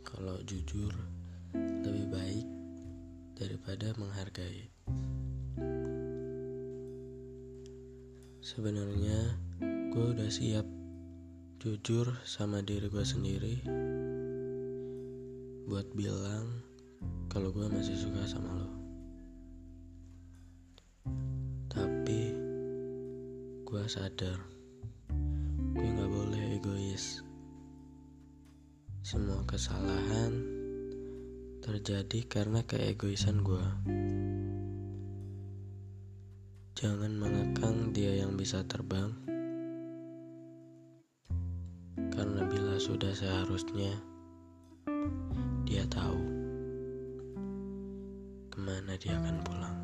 kalau jujur lebih baik daripada menghargai. Sebenarnya gue udah siap jujur sama diri gue sendiri buat bilang kalau gue masih suka sama lo. Tapi gue sadar gue gak boleh egois. Semua kesalahan terjadi karena keegoisan gue. Jangan mengekang dia yang bisa terbang, karena bila sudah seharusnya dia tahu ke mana dia akan pulang.